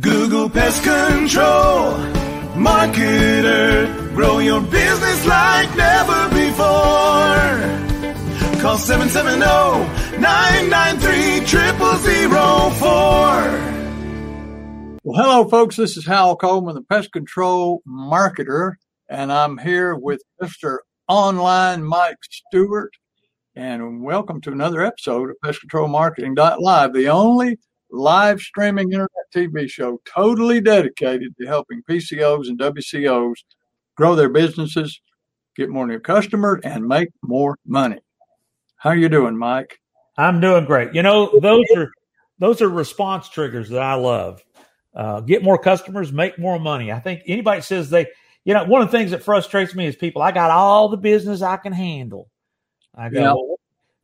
Google Pest Control. Marketer, grow your business like never before. Call 770-993-0004. Well, hello, folks. This is Hal Coleman, the pest control marketer, and I'm here with Mr. Online Mike Stewart. And welcome to another episode of Pest Control Marketing Live, the only live streaming internet TV show totally dedicated to helping PCOs and WCOs grow their businesses, get more new customers, and make more money. How you doing, Mike? I'm doing great. You know, those are those are response triggers that I love uh, get more customers, make more money. I think anybody says they, you know, one of the things that frustrates me is people. I got all the business I can handle. I go, yeah. well,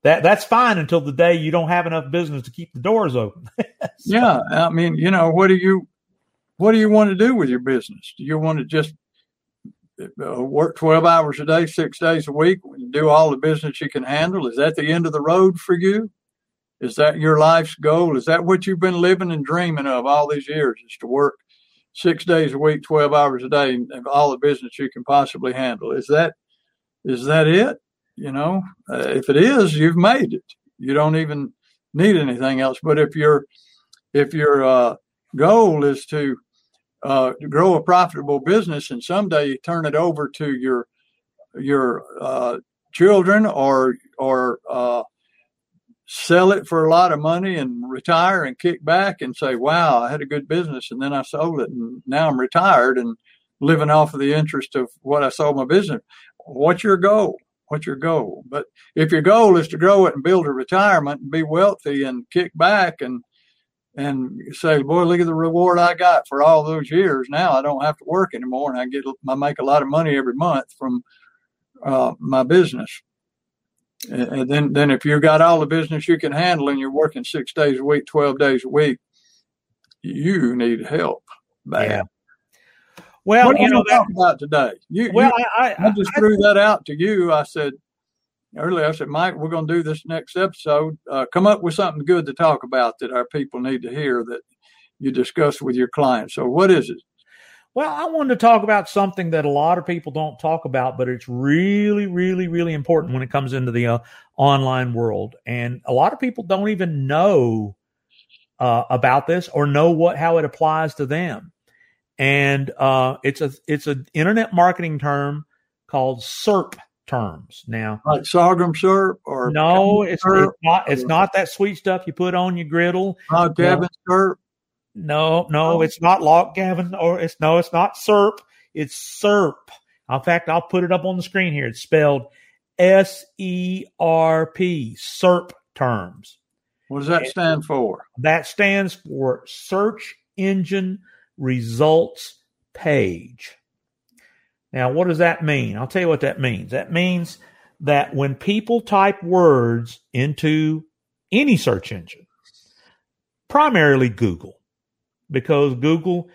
that that's fine until the day you don't have enough business to keep the doors open. so, yeah, I mean, you know, what do you, what do you want to do with your business? Do you want to just uh, work 12 hours a day, six days a week, and do all the business you can handle? Is that the end of the road for you? Is that your life's goal? Is that what you've been living and dreaming of all these years? Is to work six days a week, twelve hours a day, and all the business you can possibly handle. Is that is that it? You know, uh, if it is, you've made it. You don't even need anything else. But if your if your uh, goal is to uh, grow a profitable business and someday you turn it over to your your uh, children or or uh, sell it for a lot of money and retire and kick back and say, wow, I had a good business and then I sold it and now I'm retired and living off of the interest of what I sold my business. What's your goal? What's your goal? But if your goal is to grow it and build a retirement and be wealthy and kick back and and say, boy, look at the reward I got for all those years. Now I don't have to work anymore, and I get I make a lot of money every month from uh, my business. And then, then if you've got all the business you can handle and you're working six days a week, 12 days a week, you need help. Bad. Yeah. Well, what you know, that, about today. You, well, you, I, I, I, just I, threw that out to you. I said earlier, I said, Mike, we're going to do this next episode. Uh, come up with something good to talk about that our people need to hear that you discuss with your clients. So, what is it? Well, I wanted to talk about something that a lot of people don't talk about, but it's really, really, really important when it comes into the uh, online world. And a lot of people don't even know uh, about this or know what how it applies to them. And uh, it's a it's an internet marketing term called SERP terms. Now, like sorghum syrup or no, it's, it's, not. It's not that sweet stuff you put on your griddle. Uh, Cabin syrup. No, no, oh. it's not log Cabin, or it's no, it's not SERP. It's SERP. In fact, I'll put it up on the screen here. It's spelled S E R P, SERP terms. What does that and stand for? That stands for Search Engine Results Page. Now, what does that mean? I'll tell you what that means. That means that when people type words into any search engine, primarily Google, because Google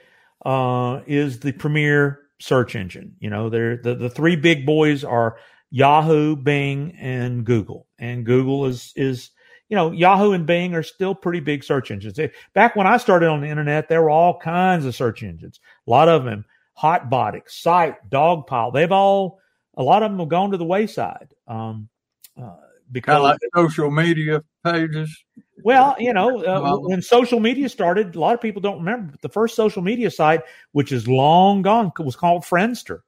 uh, is the premier search engine. You know, they're the, the three big boys are Yahoo, Bing, and Google. And Google is is you know Yahoo and Bing are still pretty big search engines. Back when I started on the internet, there were all kinds of search engines. A lot of them, HotBot, Excite, Dogpile. They've all a lot of them have gone to the wayside. Um, uh, because kind of like social media pages. Well, you know, uh, when social media started, a lot of people don't remember. But the first social media site, which is long gone, was called Friendster.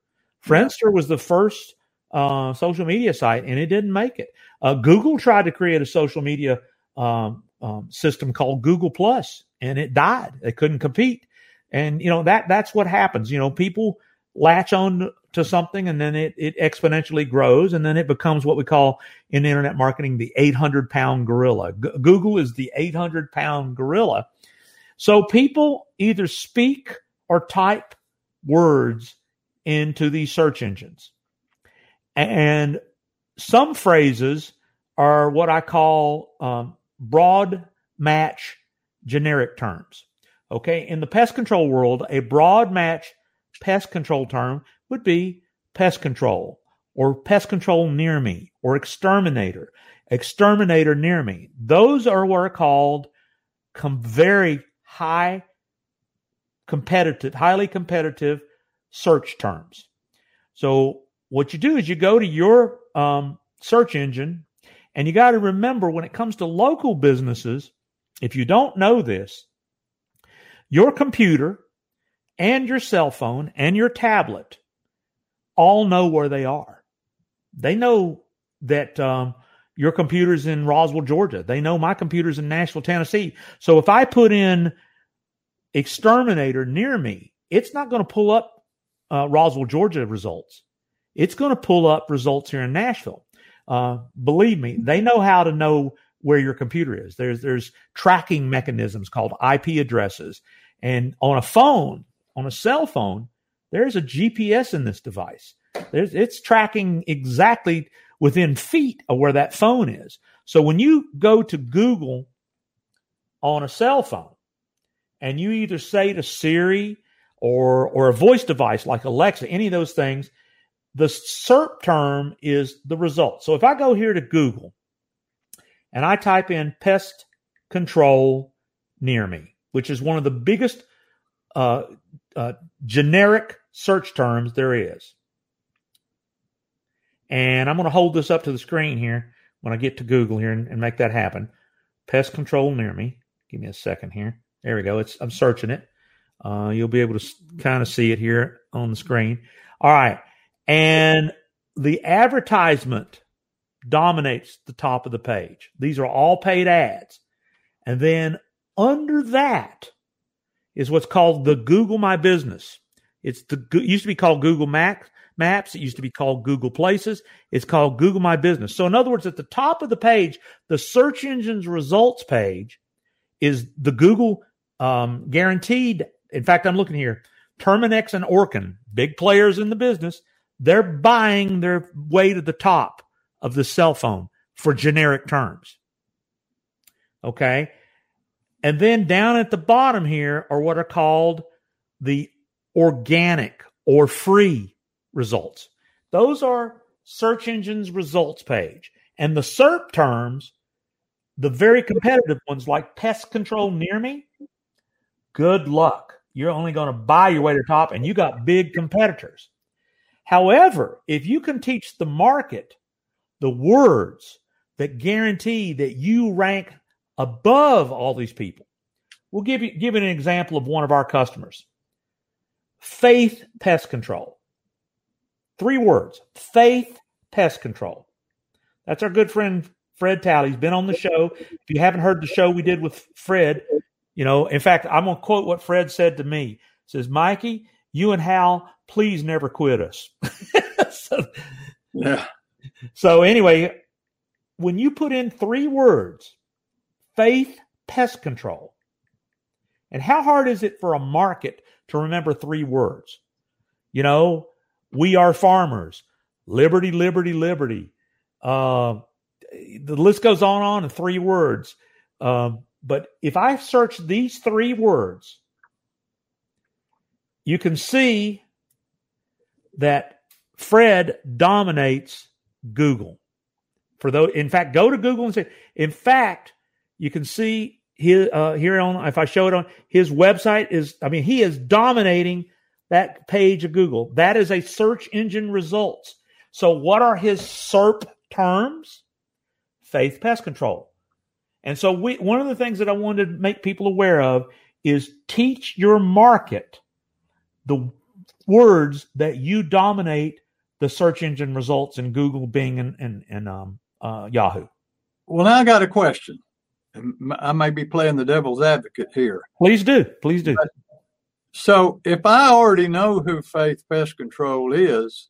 Friendster was the first uh, social media site, and it didn't make it. Uh, Google tried to create a social media um, um, system called Google Plus, and it died. They couldn't compete, and you know that that's what happens. You know, people latch on to something and then it, it exponentially grows and then it becomes what we call in internet marketing the 800 pound gorilla. G- Google is the 800 pound gorilla. So people either speak or type words into these search engines. And some phrases are what I call um, broad match generic terms. Okay. In the pest control world, a broad match pest control term would be pest control or pest control near me or exterminator, exterminator near me. Those are what are called very high competitive, highly competitive search terms. So what you do is you go to your um, search engine, and you got to remember when it comes to local businesses, if you don't know this, your computer and your cell phone and your tablet all know where they are. They know that um, your computer's in Roswell, Georgia. They know my computer's in Nashville, Tennessee. So if I put in exterminator near me, it's not going to pull up uh, Roswell, Georgia results. It's going to pull up results here in Nashville. Uh, believe me, they know how to know where your computer is. There's there's tracking mechanisms called IP addresses, and on a phone, on a cell phone, there's a GPS in this device. There's, it's tracking exactly within feet of where that phone is. So when you go to Google on a cell phone and you either say to Siri or or a voice device like Alexa, any of those things, the SERP term is the result. So if I go here to Google and I type in pest control near me, which is one of the biggest uh, uh, generic search terms there is. And I'm going to hold this up to the screen here when I get to Google here and, and make that happen. Pest control near me. Give me a second here. There we go. It's I'm searching it. Uh, you'll be able to kind of see it here on the screen. All right. And the advertisement dominates the top of the page. These are all paid ads. And then under that is what's called the Google My Business. It's the it used to be called Google Maps. Maps. It used to be called Google Places. It's called Google My Business. So, in other words, at the top of the page, the search engine's results page is the Google um, guaranteed. In fact, I'm looking here. Terminix and Orkin, big players in the business, they're buying their way to the top of the cell phone for generic terms. Okay. And then down at the bottom here are what are called the organic or free results. Those are search engines results page. And the SERP terms, the very competitive ones like pest control near me, good luck. You're only going to buy your way to top and you got big competitors. However, if you can teach the market the words that guarantee that you rank above all these people, we'll give you give you an example of one of our customers. Faith Pest Control. Three words. Faith Pest Control. That's our good friend Fred Talley. He's been on the show. If you haven't heard the show we did with Fred, you know, in fact, I'm going to quote what Fred said to me. He says, Mikey, you and Hal, please never quit us. so, yeah. So anyway, when you put in three words, faith pest control, and how hard is it for a market to remember three words? You know, we are farmers, liberty, liberty, liberty. Uh, the list goes on on in three words. Um, but if I search these three words, you can see that Fred dominates Google. For those, in fact, go to Google and say, in fact, you can see here, uh, here on, if I show it on his website is, I mean, he is dominating that page of Google. That is a search engine results. So what are his SERP terms? Faith pest control. And so we, one of the things that I wanted to make people aware of is teach your market the words that you dominate the search engine results in Google, Bing, and, and, and um, uh, Yahoo. Well, now I got a question. I may be playing the devil's advocate here. Please do. Please do. So, if I already know who Faith Pest Control is,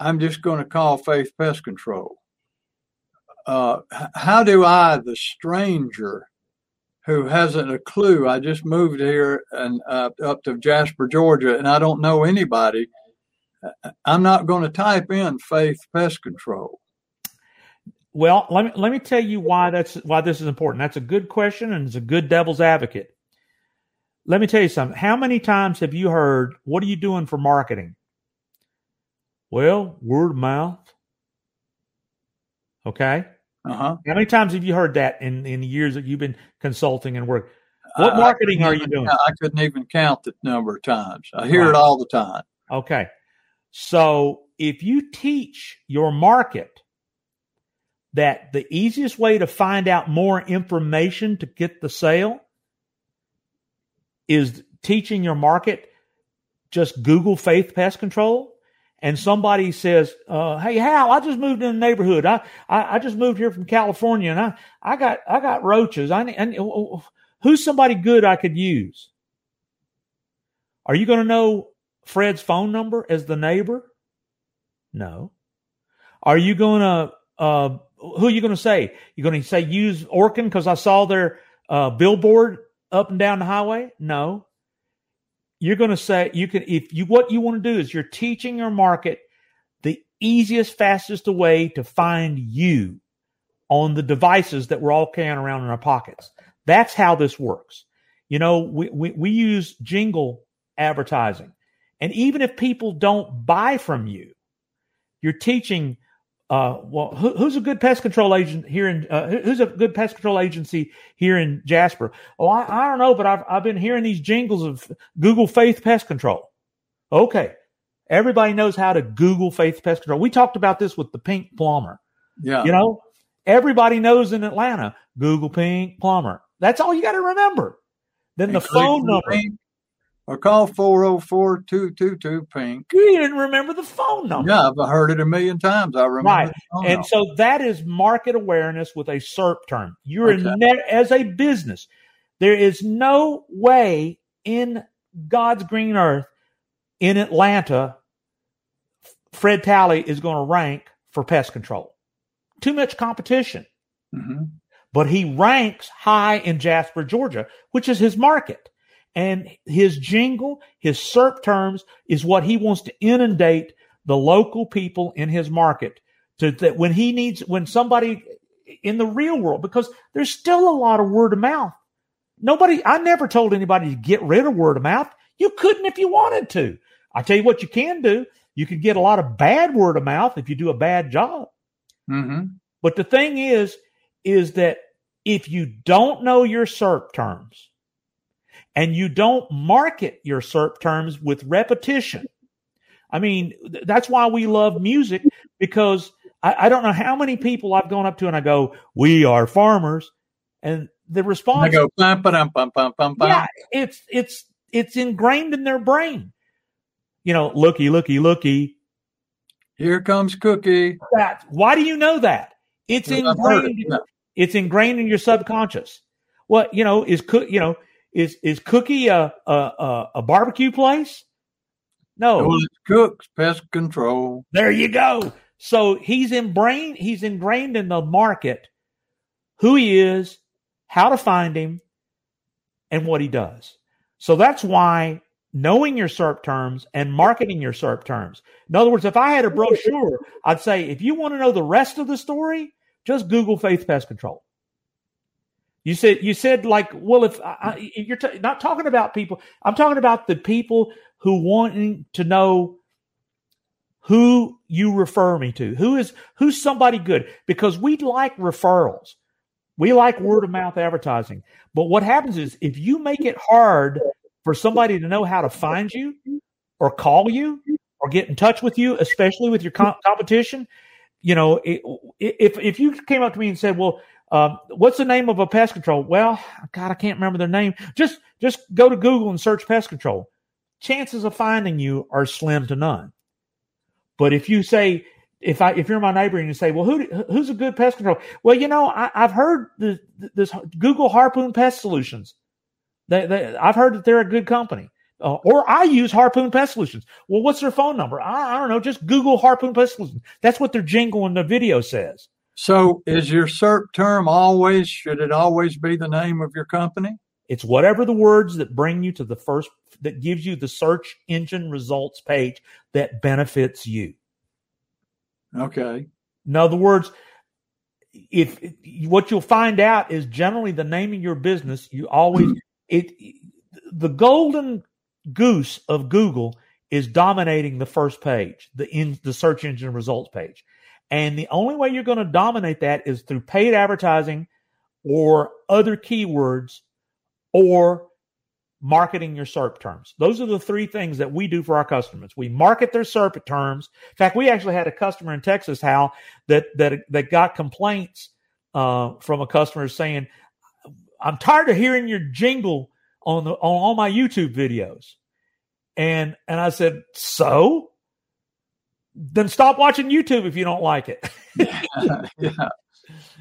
I'm just going to call Faith Pest Control. Uh, how do I, the stranger, who hasn't a clue. I just moved here and uh, up to Jasper, Georgia, and I don't know anybody. I'm not going to type in faith pest control. Well, let me let me tell you why that's why this is important. That's a good question and it's a good devil's advocate. Let me tell you something. How many times have you heard, "What are you doing for marketing?" Well, word of mouth. Okay. Uh-huh. How many times have you heard that in, in the years that you've been consulting and work? What marketing are you doing? I couldn't even count the number of times. I hear right. it all the time. Okay. So if you teach your market that the easiest way to find out more information to get the sale is teaching your market just Google faith pest control, and somebody says, uh, "Hey Hal, I just moved in the neighborhood. I, I, I just moved here from California, and I I got I got roaches. I and who's somebody good I could use? Are you going to know Fred's phone number as the neighbor? No. Are you going to uh, who are you going to say? You're going to say use Orkin because I saw their uh, billboard up and down the highway? No you're going to say you can if you what you want to do is you're teaching your market the easiest fastest way to find you on the devices that we're all carrying around in our pockets. That's how this works. You know we, we, we use jingle advertising. And even if people don't buy from you you're teaching uh, well, who, who's a good pest control agent here in? Uh, who's a good pest control agency here in Jasper? Oh, I, I don't know, but I've I've been hearing these jingles of Google Faith Pest Control. Okay, everybody knows how to Google Faith Pest Control. We talked about this with the Pink Plumber. Yeah, you know, everybody knows in Atlanta Google Pink Plumber. That's all you got to remember. Then the phone number. Or call 404 222 Pink. You didn't remember the phone number. Yeah, I've heard it a million times. I remember. Right. And number. so that is market awareness with a SERP term. You're okay. net as a business. There is no way in God's green earth in Atlanta, Fred Talley is going to rank for pest control. Too much competition. Mm-hmm. But he ranks high in Jasper, Georgia, which is his market. And his jingle, his SERP terms is what he wants to inundate the local people in his market to that when he needs, when somebody in the real world, because there's still a lot of word of mouth. Nobody, I never told anybody to get rid of word of mouth. You couldn't if you wanted to. I tell you what you can do. You can get a lot of bad word of mouth if you do a bad job. Mm-hmm. But the thing is, is that if you don't know your SERP terms, and you don't market your SERP terms with repetition. I mean, that's why we love music because I, I, don't know how many people I've gone up to and I go, "We are farmers," and the response, I go, bum, bum, bum, bum, bum, yeah, it's it's it's ingrained in their brain. You know, looky, looky, looky. Here comes Cookie. That why do you know that? It's well, ingrained. It. It's ingrained in your subconscious. What you know is cook. You know is is Cookie a a, a barbecue place? No, well, it's Cook's Pest Control. There you go. So he's ingrained. He's ingrained in the market who he is, how to find him, and what he does. So that's why knowing your SERP terms and marketing your SERP terms. In other words, if I had a brochure, I'd say if you want to know the rest of the story, just Google Faith Pest Control. You said you said like, well, if I, you're t- not talking about people, I'm talking about the people who wanting to know who you refer me to. Who is who's somebody good? Because we like referrals. We like word of mouth advertising. But what happens is if you make it hard for somebody to know how to find you or call you or get in touch with you, especially with your com- competition, you know, it, if if you came up to me and said, "Well, um, what's the name of a pest control? Well, God, I can't remember their name. Just just go to Google and search pest control. Chances of finding you are slim to none. But if you say, if I if you're my neighbor and you say, well, who who's a good pest control? Well, you know, I, have heard the, this Google Harpoon Pest Solutions. They, they, I've heard that they're a good company. Uh, or I use Harpoon Pest Solutions. Well, what's their phone number? I, I don't know. Just Google Harpoon Pest Solutions. That's what their jingle in the video says. So is your SERP term always, should it always be the name of your company? It's whatever the words that bring you to the first, that gives you the search engine results page that benefits you. Okay. In other words, if what you'll find out is generally the name of your business, you always, it, the golden goose of Google is dominating the first page, the in the search engine results page. And the only way you're going to dominate that is through paid advertising or other keywords or marketing your SERP terms. Those are the three things that we do for our customers. We market their SERP terms. In fact, we actually had a customer in Texas, Hal, that that that got complaints uh, from a customer saying, "I'm tired of hearing your jingle on the on all my YouTube videos," and and I said, "So." Then stop watching YouTube if you don't like it. yeah.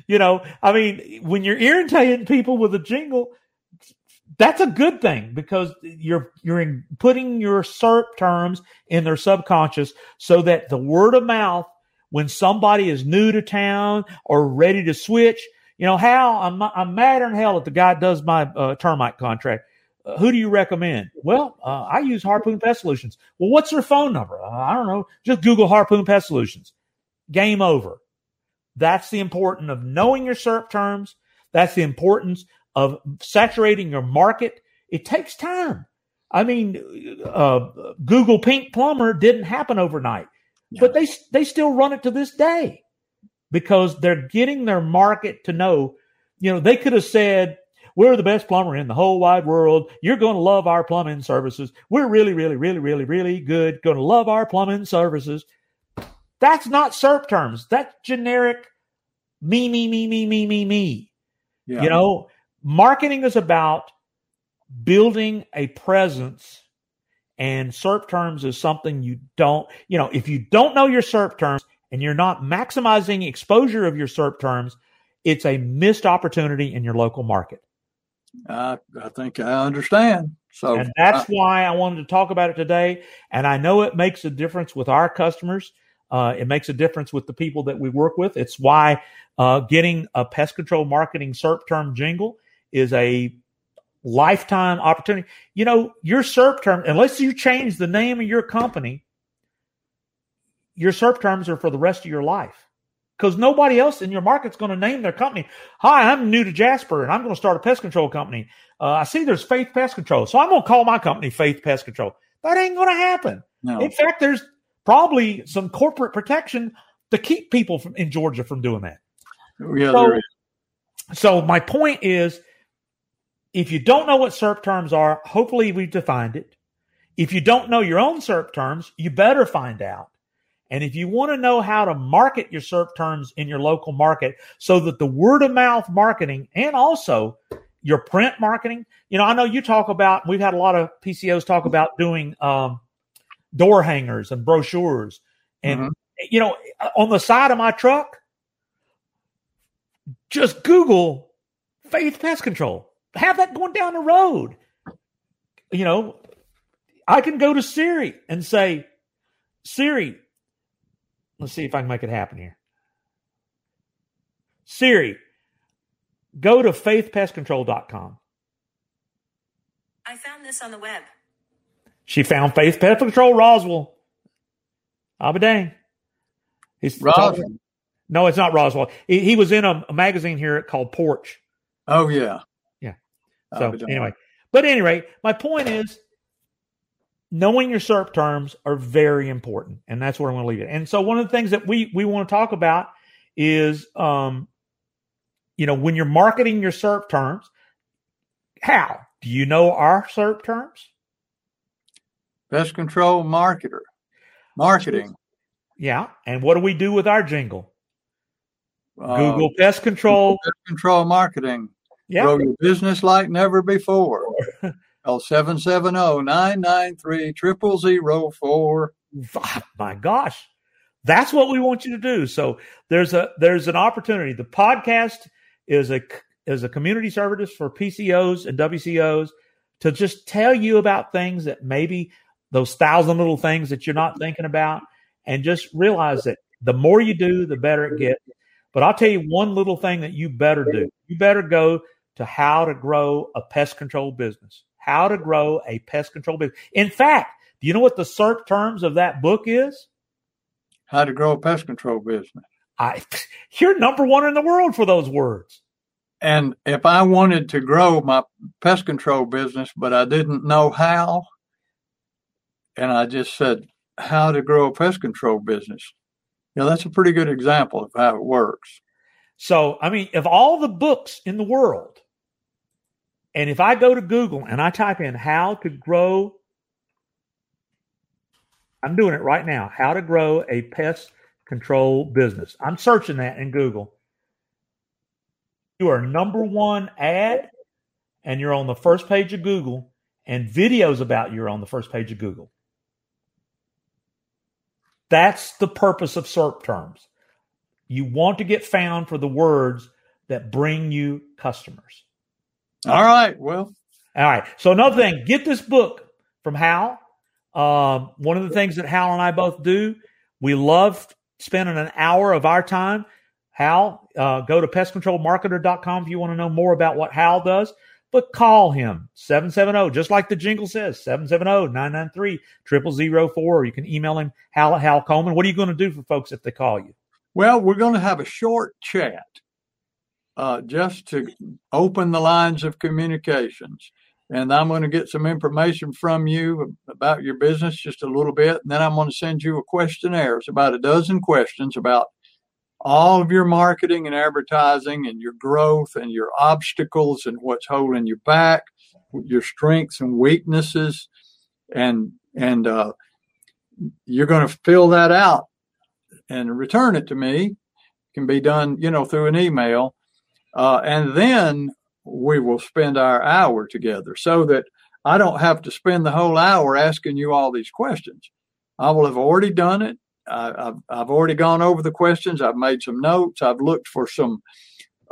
You know, I mean, when you're irritating people with a jingle, that's a good thing because you're you're in putting your SERP terms in their subconscious so that the word of mouth when somebody is new to town or ready to switch, you know, how I'm I'm madder than hell if the guy does my uh, termite contract. Uh, who do you recommend? Well, uh, I use Harpoon Pest Solutions. Well, what's their phone number? Uh, I don't know. Just Google Harpoon Pest Solutions. Game over. That's the importance of knowing your SERP terms. That's the importance of saturating your market, it takes time. I mean, uh, Google Pink Plumber didn't happen overnight, yeah. but they they still run it to this day because they're getting their market to know. You know, they could have said, "We're the best plumber in the whole wide world. You're going to love our plumbing services. We're really, really, really, really, really good. Going to love our plumbing services." That's not SERP terms. That's generic me, me, me, me, me, me, me. Yeah. You know, marketing is about building a presence and SERP terms is something you don't, you know, if you don't know your SERP terms and you're not maximizing exposure of your SERP terms, it's a missed opportunity in your local market. I, I think I understand. So and that's why I wanted to talk about it today. And I know it makes a difference with our customers. Uh, it makes a difference with the people that we work with. It's why uh, getting a pest control marketing SERP term jingle is a lifetime opportunity. You know, your SERP term, unless you change the name of your company, your SERP terms are for the rest of your life because nobody else in your market's going to name their company. Hi, I'm new to Jasper and I'm going to start a pest control company. Uh, I see there's Faith Pest Control, so I'm going to call my company Faith Pest Control. That ain't going to happen. No. In fact, there's probably some corporate protection to keep people from in Georgia from doing that. Yeah, so, so my point is if you don't know what SERP terms are, hopefully we've defined it. If you don't know your own SERP terms, you better find out. And if you want to know how to market your SERP terms in your local market so that the word of mouth marketing and also your print marketing, you know, I know you talk about, we've had a lot of PCOs talk about doing um, door hangers and brochures. And, mm-hmm. you know, on the side of my truck, just Google Faith Pest Control have that going down the road. You know, I can go to Siri and say, Siri, let's see if I can make it happen here. Siri, go to faithpestcontrol.com. I found this on the web. She found Faith Pest Control Roswell. I'll be dang. He's Roswell. No, it's not Roswell. He, he was in a, a magazine here called Porch. Oh yeah. Yeah. So anyway, but anyway, my point is knowing your SERP terms are very important, and that's where I'm going to leave it. And so one of the things that we we want to talk about is, um, you know, when you're marketing your SERP terms, how do you know our SERP terms? Pest control marketer, marketing. Yeah, and what do we do with our jingle? Uh, Google Pest Control. Pest Control Marketing. Yeah. Grow your business like never before. Call 770-993-0004. My gosh. That's what we want you to do. So there's a there's an opportunity. The podcast is a is a community service for PCOs and WCOs to just tell you about things that maybe those thousand little things that you're not thinking about and just realize that the more you do, the better it gets. But I'll tell you one little thing that you better do. You better go to how to grow a pest control business. How to grow a pest control business. In fact, do you know what the SERP terms of that book is? How to grow a pest control business. I, you're number one in the world for those words. And if I wanted to grow my pest control business, but I didn't know how, and I just said, how to grow a pest control business. You know, that's a pretty good example of how it works. So, I mean, of all the books in the world, And if I go to Google and I type in how to grow, I'm doing it right now, how to grow a pest control business. I'm searching that in Google. You are number one ad, and you're on the first page of Google, and videos about you are on the first page of Google. That's the purpose of SERP terms. You want to get found for the words that bring you customers. All right. Well, all right. So another thing, get this book from Hal. Um, one of the things that Hal and I both do, we love spending an hour of our time. Hal, uh, go to pestcontrolmarketer.com if you want to know more about what Hal does. But call him 770, just like the jingle says, 770-993-0004. You can email him, Hal at Hal Coleman. What are you going to do for folks if they call you? Well, we're going to have a short chat uh, just to open the lines of communications. And I'm going to get some information from you about your business just a little bit. And then I'm going to send you a questionnaire. It's about a dozen questions about all of your marketing and advertising and your growth and your obstacles and what's holding you back, your strengths and weaknesses. And, and, uh, you're going to fill that out and return it to me. It can be done, you know, through an email. Uh, and then we will spend our hour together so that I don't have to spend the whole hour asking you all these questions. I will have already done it. I, have I've already gone over the questions. I've made some notes. I've looked for some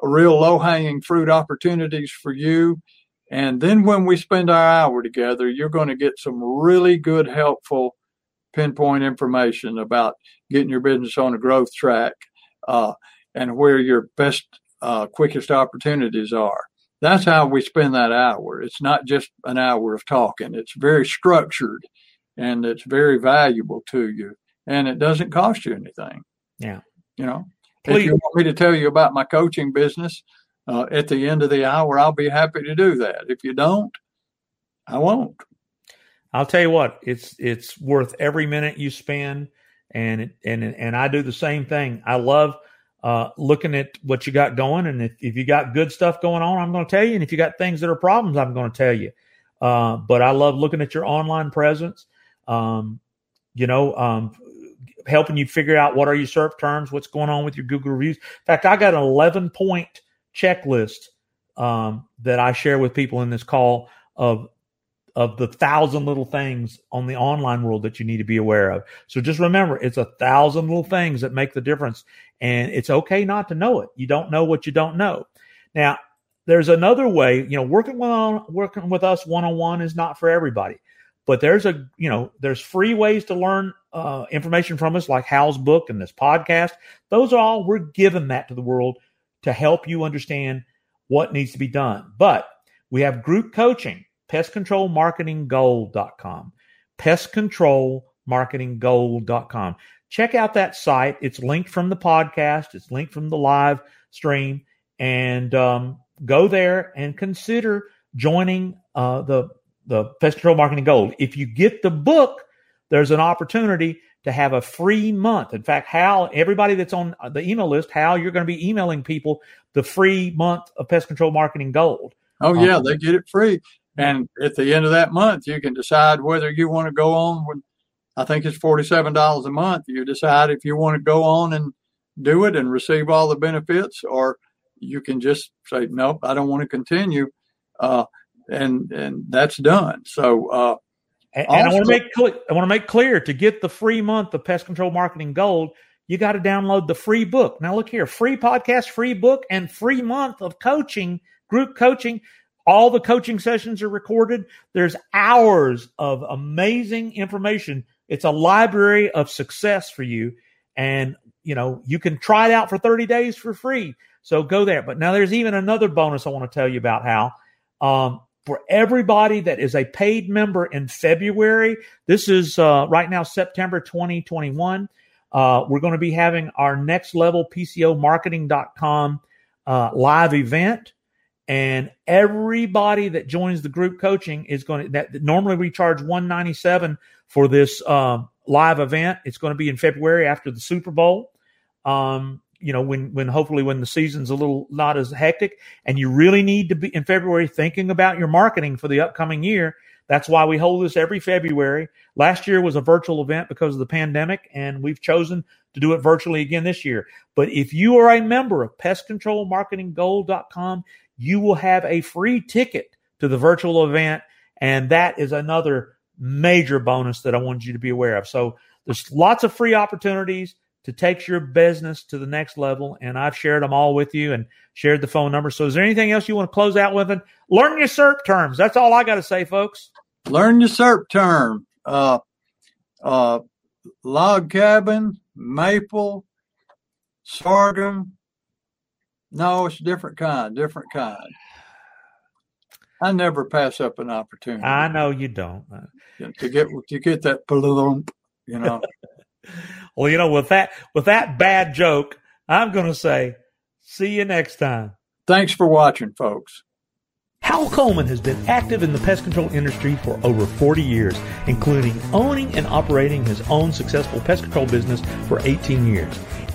real low hanging fruit opportunities for you. And then when we spend our hour together, you're going to get some really good, helpful pinpoint information about getting your business on a growth track uh, and where your best, uh, quickest opportunities are. That's how we spend that hour. It's not just an hour of talking. It's very structured and it's very valuable to you and it doesn't cost you anything. Yeah. You know, Please. if you want me to tell you about my coaching business uh, at the end of the hour, I'll be happy to do that. If you don't, I won't. I'll tell you what, it's it's worth every minute you spend, and and and I do the same thing. I love uh, looking at what you got going, and if, if you got good stuff going on, I'm going to tell you, and if you got things that are problems, I'm going to tell you. Uh, but I love looking at your online presence. Um, you know, um, helping you figure out what are your SERP terms, what's going on with your Google reviews. In fact, I got an 11 point checklist um, that I share with people in this call of of the thousand little things on the online world that you need to be aware of. So just remember, it's a thousand little things that make the difference, and it's okay not to know it. You don't know what you don't know. Now, there's another way. You know, working with working with us one on one is not for everybody. But there's a, you know, there's free ways to learn uh, information from us, like Hal's book and this podcast. Those are all, we're giving that to the world to help you understand what needs to be done. But we have group coaching, pestcontrolmarketinggold.com, pestcontrolmarketinggold.com. Check out that site. It's linked from the podcast, it's linked from the live stream. And um, go there and consider joining uh, the the Pest Control Marketing Gold. If you get the book, there's an opportunity to have a free month. In fact, Hal, everybody that's on the email list, Hal, you're going to be emailing people the free month of Pest Control Marketing Gold. Oh, yeah, um, they get it free. And at the end of that month, you can decide whether you want to go on with, I think it's $47 a month. You decide if you want to go on and do it and receive all the benefits, or you can just say, nope, I don't want to continue. Uh, and and that's done. So, uh, and, also, I want to make clear, I want to make clear to get the free month of Pest Control Marketing Gold, you got to download the free book. Now, look here, free podcast, free book, and free month of coaching, group coaching. All the coaching sessions are recorded. There's hours of amazing information. It's a library of success for you. And, you know, you can try it out for 30 days for free. So go there. But now there's even another bonus I want to tell you about, how. Um, for everybody that is a paid member in February. This is uh, right now September 2021. Uh, we're going to be having our next level PCO marketing.com uh, live event. And everybody that joins the group coaching is going to, that normally we charge 197 for this um, live event. It's going to be in February after the Super Bowl. Um, you know, when, when hopefully when the season's a little not as hectic and you really need to be in February thinking about your marketing for the upcoming year. That's why we hold this every February. Last year was a virtual event because of the pandemic, and we've chosen to do it virtually again this year. But if you are a member of pestcontrolmarketinggold.com, you will have a free ticket to the virtual event. And that is another major bonus that I wanted you to be aware of. So there's lots of free opportunities to take your business to the next level. And I've shared them all with you and shared the phone number. So is there anything else you want to close out with? And learn your SERP terms. That's all I got to say, folks. Learn your SERP term. Uh, uh, log cabin, maple, sorghum. No, it's a different kind, different kind. I never pass up an opportunity. I know you don't. Uh, to get to get that balloon, you know. well, you know, with that with that bad joke, I'm going to say, see you next time. Thanks for watching, folks. Hal Coleman has been active in the pest control industry for over 40 years, including owning and operating his own successful pest control business for 18 years.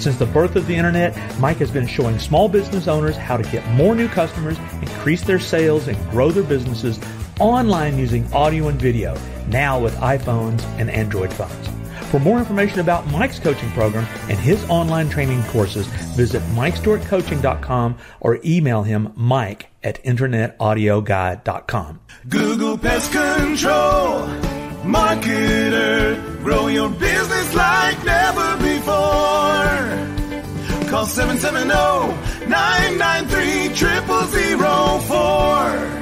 Since the birth of the Internet, Mike has been showing small business owners how to get more new customers, increase their sales, and grow their businesses online using audio and video, now with iPhones and Android phones. For more information about Mike's coaching program and his online training courses, visit MikeStewartCoaching.com or email him mike at InternetAudioGuy.com. Google Pest Control, marketer. Grow your business like never before. Call 770 993 0004.